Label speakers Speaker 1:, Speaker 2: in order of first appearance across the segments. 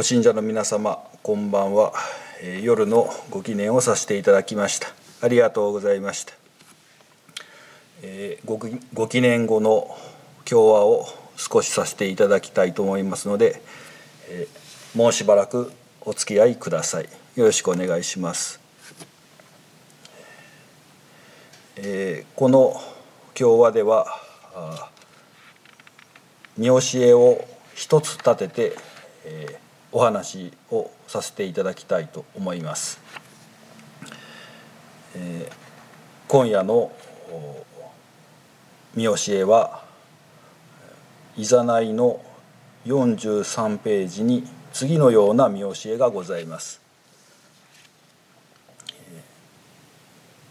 Speaker 1: ご信者の皆様こんばんは、えー、夜のご記念をさせていただきました。ありがとうございました、えー、ごご記念後の共和を少しさせていただきたいと思いますので、えー、もうしばらくお付き合いください。よろしくお願いします、えー、この共和では見教えを一つ立てて、えー、お話をさせていただきたいと思います。えー、今夜の見教えはいざないの43ページに次のような見教えがございます。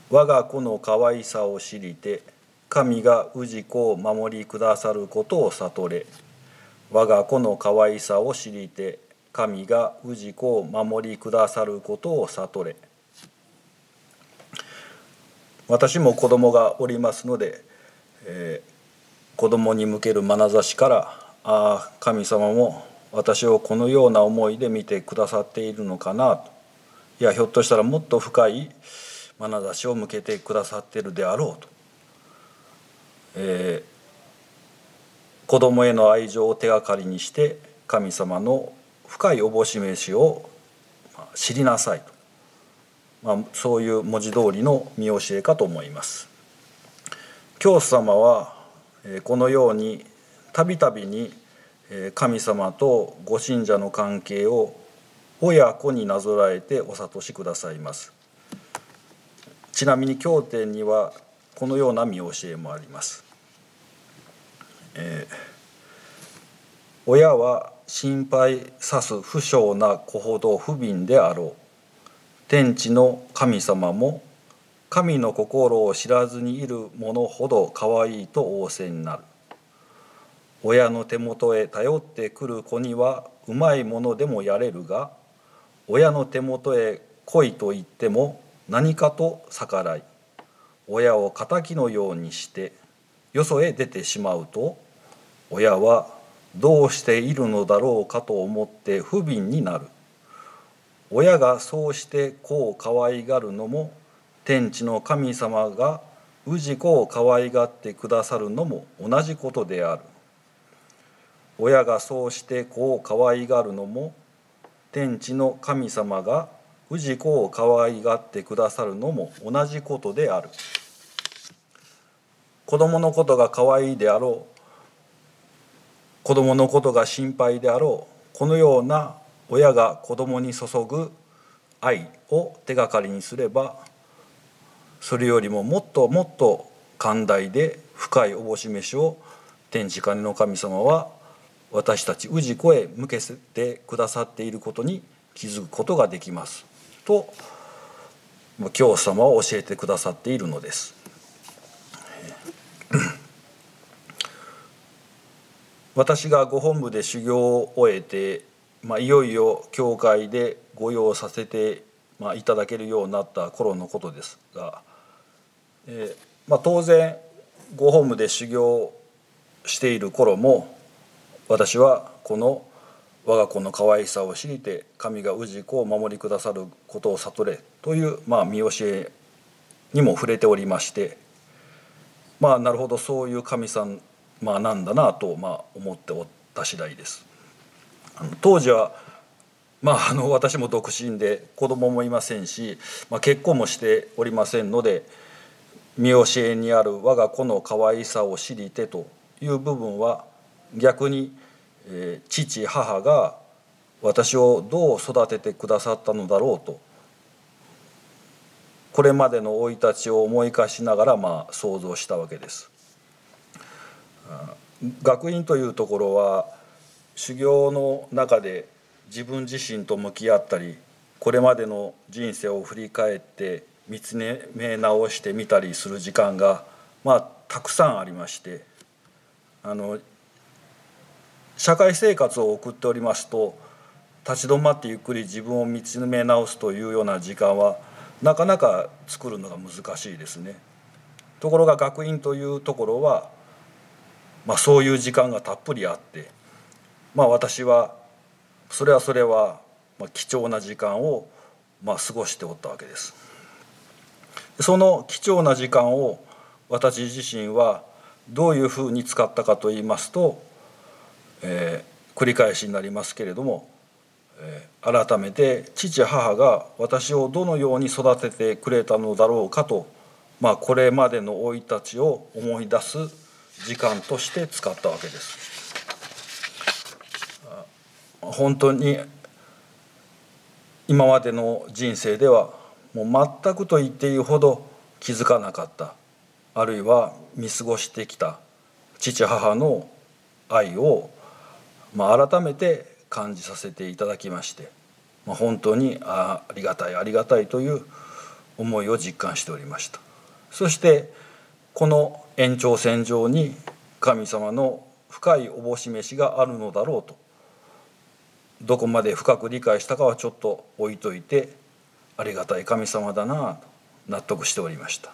Speaker 1: 我が子の可愛さを知りて神が氏子を守りくださることを悟れ我が子の可愛さを知りて神が氏子を守りくださることを悟れ。私も子供がおりますので、えー、子供に向ける眼差しからああ神様も私をこのような思いで見てくださっているのかなと。いやひょっとしたらもっと深い眼差しを向けてくださっているであろうと、えー、子供への愛情を手がかりにして神様の深いおぼし飯を知りなさいと、まあ、そういう文字通りの見教えかと思います。教祖様はこのようにたびたびに神様とご信者の関係を親子になぞらえてお諭しくださいます。ちなみに経典にはこのような見教えもあります。えー、親は心配さす不祥な子ほど不憫であろう。天地の神様も神の心を知らずにいる者ほど可愛いと仰せになる。親の手元へ頼ってくる子にはうまいものでもやれるが親の手元へ来いと言っても何かと逆らい親を敵のようにしてよそへ出てしまうと親はどうしているのだろうかと思って不憫になる。親がそうして子を可愛がるのも天地の神様が氏子を可愛がってくださるのも同じことである。親がそうして子を可愛がるのも天地の神様が氏子を可愛がってくださるのも同じことである。子供のことが可愛いであろう。子供のことが心配であろうこのような親が子供に注ぐ愛を手がかりにすればそれよりももっともっと寛大で深いおぼし飯を天地金の神様は私たち氏子へ向けてくださっていることに気づくことができますと教祖様は教えてくださっているのです。私がご本部で修行を終えて、まあ、いよいよ教会で御用させて、まあ、いただけるようになった頃のことですが、えーまあ、当然ご本部で修行している頃も私はこの我が子の可愛さを知りて神が氏子を守りくださることを悟れという、まあ、見教えにも触れておりましてまあなるほどそういう神さんまあなんだなとまあ思っておった次第です。あの当時はまあ、あの 私も独身で子供もいませんし、まあ、結婚もしておりませんので見教えにある我が子の可愛さを知りてという部分は逆に、えー、父母が私をどう育ててくださったのだろうとこれまでの生い立ちを思い返しながらまあ想像したわけです。学院というところは修行の中で自分自身と向き合ったりこれまでの人生を振り返って見つめ直してみたりする時間がまあたくさんありましてあの社会生活を送っておりますと立ち止まってゆっくり自分を見つめ直すというような時間はなかなか作るのが難しいですね。ところが学院というところはまあ、そういう時間がたっぷりあって、まあ、私はそれはそれは貴重な時間をまあ過ごしておったわけです。その貴重な時間を私自身はどういうふうに使ったかといいますと、えー、繰り返しになりますけれども、えー、改めて父母が私をどのように育ててくれたのだろうかと、まあ、これまでの生い立ちを思い出す時間として使ったわけです。本当に今までの人生ではもう全くと言っていいほど気づかなかったあるいは見過ごしてきた父母の愛を、まあ、改めて感じさせていただきまして、まあ、本当にあありがたいありがたいという思いを実感しておりましたそしてこの延長線上に神様の深いおぼし飯があるのだろうと。どこまで深く理解したかはちょっと置いといてありがたい神様だなと納得しておりました。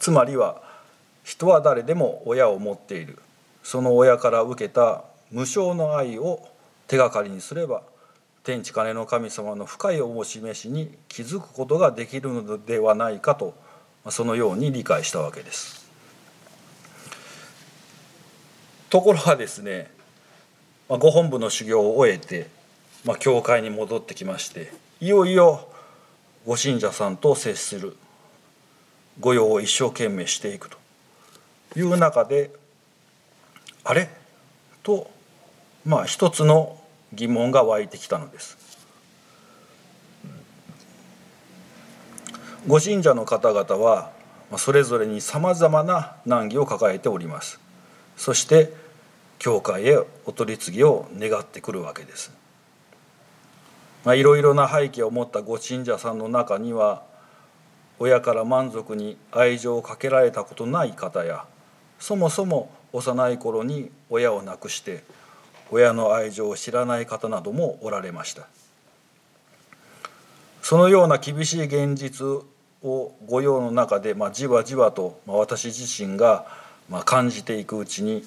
Speaker 1: つまりは人は誰でも親を持っている。その親から受けた無償の愛を手がかりにすれば天地金の神様の深いおもし召しに気づくことができるのではないかとそのように理解したわけです。ところがですねご本部の修行を終えて、まあ、教会に戻ってきましていよいよご信者さんと接する御用を一生懸命していくという中であれ？とまあ一つの疑問が湧いてきたのです。ご信者の方々はそれぞれにさまざまな難儀を抱えております。そして教会へお取り次ぎを願ってくるわけです。いろいろな背景を持ったご信者さんの中には親から満足に愛情をかけられたことない方やそもそも幼い頃に親を亡くして親の愛情を知らない方などもおられましたそのような厳しい現実を御用の中で、まあ、じわじわと、まあ、私自身が、まあ、感じていくうちに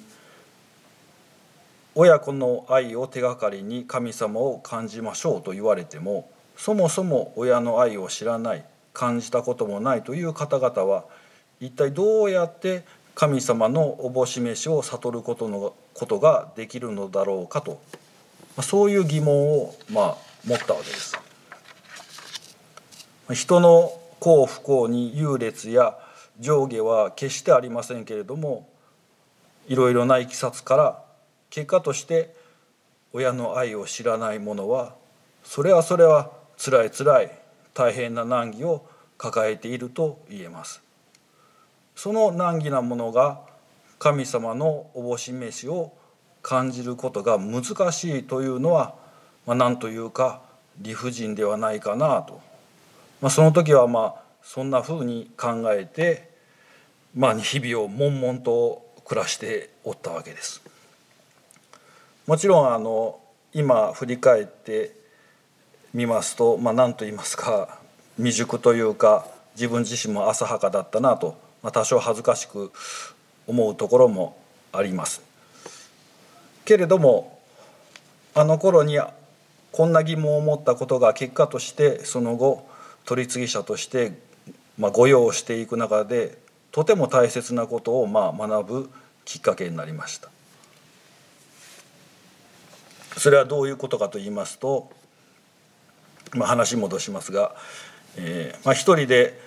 Speaker 1: 親子の愛を手がかりに神様を感じましょうと言われてもそもそも親の愛を知らない感じたこともないという方々は一体どうやって神様のおぼし飯を悟ることのことができるのだろうかとまあそういう疑問をまあ持ったわけです。人の幸不幸に優劣や上下は決してありませんけれどもいろいろないきさつから結果として親の愛を知らない者はそれはそれはつらいつらい大変な難儀を抱えていると言えます。その難儀なものが神様のおぼし飯を感じることが難しいというのは、まあ、何というか理不尽ではないかなと、まあ、その時はまあそんなふうに考えて、まあ、日々を悶々と暮らしておったわけです。もちろんあの今振り返ってみますと、まあ、何と言いますか未熟というか自分自身も浅はかだったなと、まあ、多少恥ずかしく思うところもあります。けれどもあの頃にこんな疑問を持ったことが結果としてその後取り次ぎ者として、まあ、御用していく中でとても大切なことをまあ学ぶきっかけになりました。それはどういうことかと言いますと、まあ、話戻しますが、えーまあ、一人で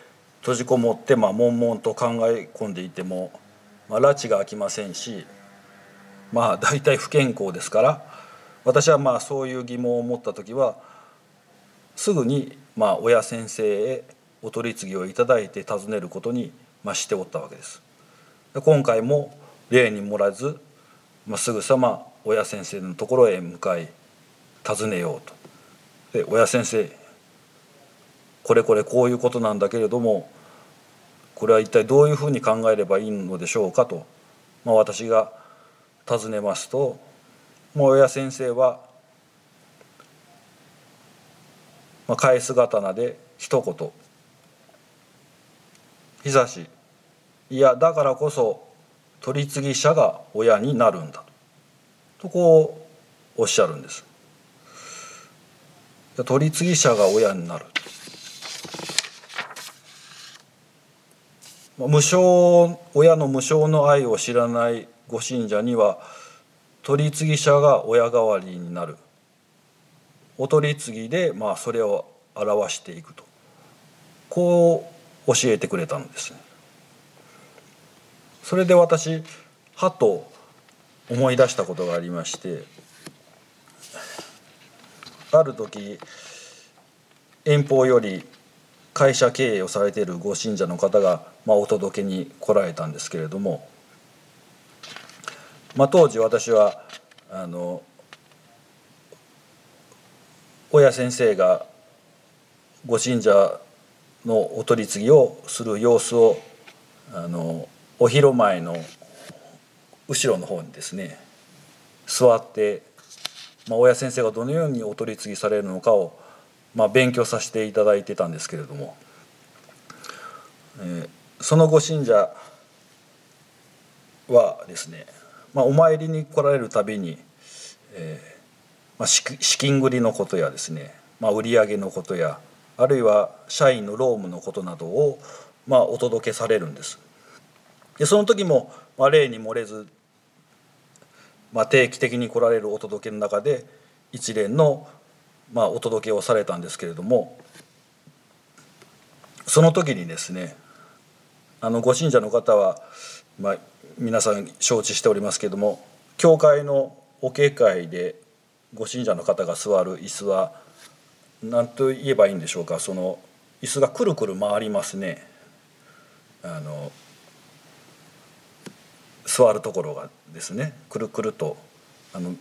Speaker 1: 閉じこもって、まあ、悶々と考え込んでいても、まあ、拉致が開きませんしまあ大体不健康ですから私はまあそういう疑問を持った時はすぐにまあ親先生へお取り次ぎをいただいて尋ねることにまあしておったわけです。今回も例に漏らず、まあ、すぐさま親先生のところへ向かい尋ねようと。で親先生これこれこういうことなんだけれどもこれは一体どういうふうに考えればいいのでしょうかと、まあ、私が尋ねますともう親先生は、まあ、返す刀で一言「久しいやだからこそ取り次ぎ者が親になるんだ」とこうおっしゃるんです。取り次ぎ者が親になる。無償親の無償の愛を知らないご信者には取り次ぎ者が親代わりになる。お取り次ぎでまあそれを表していくとこう教えてくれたのですね。それで私はと思い出したことがありましてある時遠方より会社経営をされているご信者の方が、まあ、お届けに来られたんですけれども、まあ、当時私はあの親先生がご信者のお取り次ぎをする様子をあのお広前の後ろの方にですね座って、まあ、親先生がどのようにお取り次ぎされるのかをまあ、勉強させていただいてたんですけれども、えー、そのご信者はですね、まあ、お参りに来られるたびに、えーまあ、資金繰りのことやですね、まあ、売上のことやあるいは社員の労務のことなどを、まあ、お届けされるんです。でその時も、まあ、例に漏れず、まあ、定期的に来られるお届けの中で一連のまあ、お届けをされたんですけれどもその時にですねあのご信者の方は、まあ、皆さん承知しておりますけれども教会のお警会でご信者の方が座る椅子は何と言えばいいんでしょうかその椅子がくるくる回りますねあの座るところがですねくるくるとあの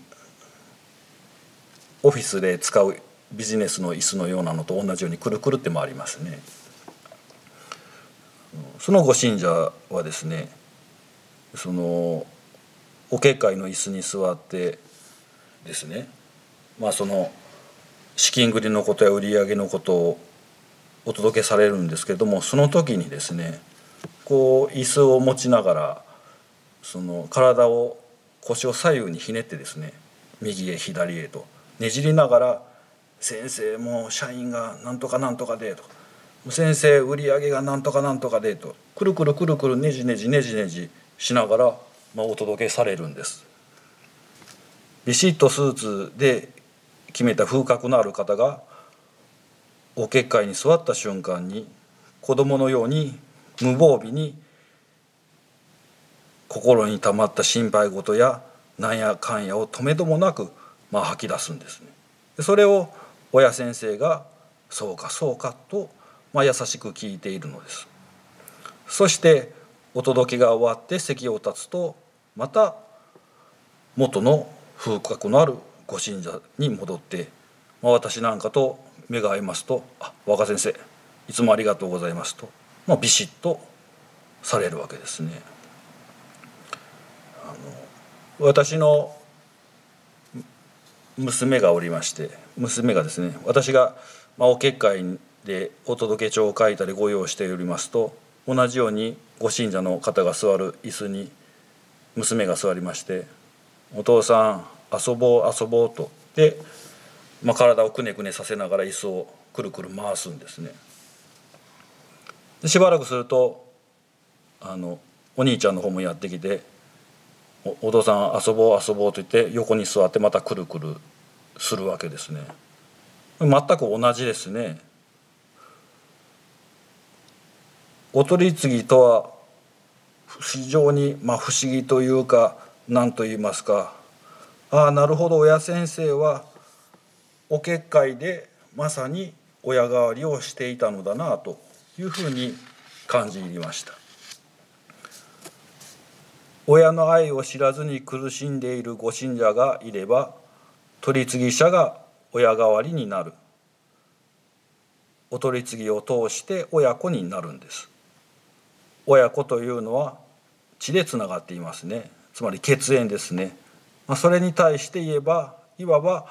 Speaker 1: オフィスで使うビジネスの椅子のようなのと同じようにくるくるって回りますね。そのご信者はですねそのお結会の椅子に座ってですね。まあその資金繰りのことや売上のことをお届けされるんですけどもその時にですねこう椅子を持ちながらその体を腰を左右にひねってですね右へ左へとねじりながら「先生もう社員がなんとかなんとかで」と「先生売り上げがなんとかなんとかで」と。くるくるくるくるねじねじねじねじしながら、まあ、お届けされるんです。ビシッとスーツで決めた風格のある方がお結界に座った瞬間に子供のように無防備に心にたまった心配事やなんやかんやを止めどもなくまあ、吐き出すんですね。それを親先生が「そうかそうか」と、まあ、優しく聞いているのです。そしてお届けが終わって席を立つとまた元の風格のあるご信者に戻って、まあ、私なんかと目が合いますと「あ若先生いつもありがとうございますと」まあ、ビシッとされるわけですね。あの私の娘がおりまして娘がですね私が、まあ、お結会でお届け帳を書いたりご用意しておりますと同じようにご信者の方が座る椅子に娘が座りまして「お父さん遊ぼう遊ぼう」と。で、まあ、体をくねくねさせながら椅子をくるくる回すんですね。でしばらくするとあのお兄ちゃんの方もやってきてお父さん遊ぼう遊ぼうと言って横に座ってまたくるくるするわけですね。全く同じですね。お取り次ぎとは非常にまあ不思議というか何と言いますかああなるほど。親先生はお結界でまさに親代わりをしていたのだなというふうに感じ入りました。親の愛を知らずに苦しんでいるご信者がいれば取り次ぎ者が親代わりになる。お取り次ぎを通して親子になるんです。親子というのは血でつながっていますね。つまり血縁ですね、まあ、それに対して言えばいわば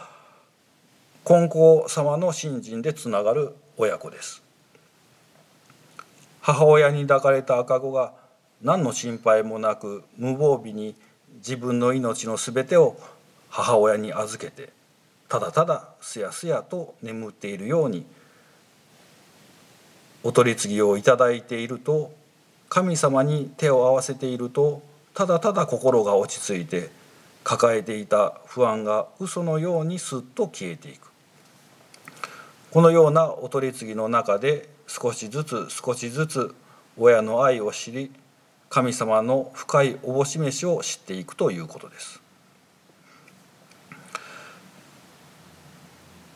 Speaker 1: 金光様の信心でつながる親子です。母親に抱かれた赤子が何の心配もなく無防備に自分の命の全てを母親に預けてただただすやすやと眠っているようにお取り次ぎをいただいていると神様に手を合わせているとただただ心が落ち着いて抱えていた不安が嘘のようにすっと消えていくこのようなお取り次ぎの中で少しずつ少しずつ親の愛を知り神様の深いおぼし飯を知っていくということです。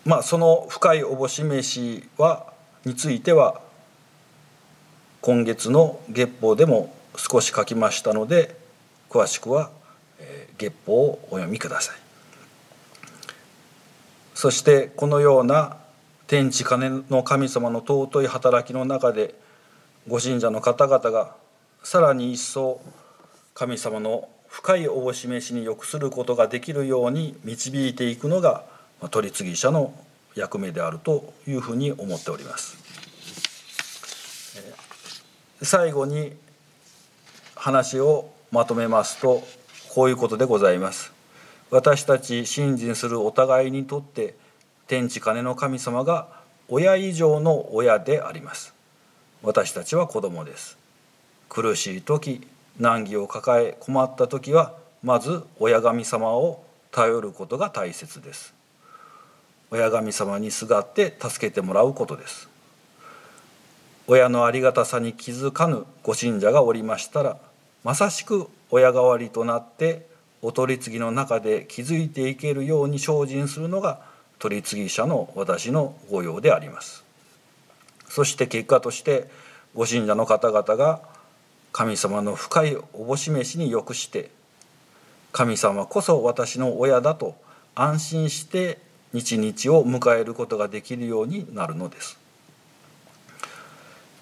Speaker 1: まあ、その深いおぼし飯はについては今月の月報でも少し書きましたので詳しくは月報をお読みくださいそしてこのような天地金の神様の尊い働きの中でご信者の方々がさらに一層神様の深いおぼし飯に良くすることができるように導いていくのが取り次ぎ者の役目であるというふうに思っております。最後に話をまとめますとこういうことでございます。私たち信心するお互いにとって天地金の神様が親以上の親であります。私たちは子供です。苦しい時難儀を抱え困った時はまず親神様を頼ることが大切です。親神様にすがって助けてもらうことです親のありがたさに気づかぬご信者がおりましたらまさしく親代わりとなってお取り次ぎの中で気づいていけるように精進するのが取り次ぎ者の私の御用でありますそして結果としてご信者の方々が神様の深いおぼし飯によくして神様こそ私の親だと安心して日々を迎えることができるようになるのです。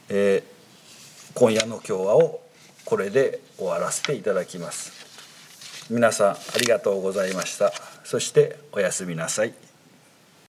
Speaker 1: えー、今夜の今日はをこれで終わらせていただきます。皆さんありがとうございました。そしておやすみなさい。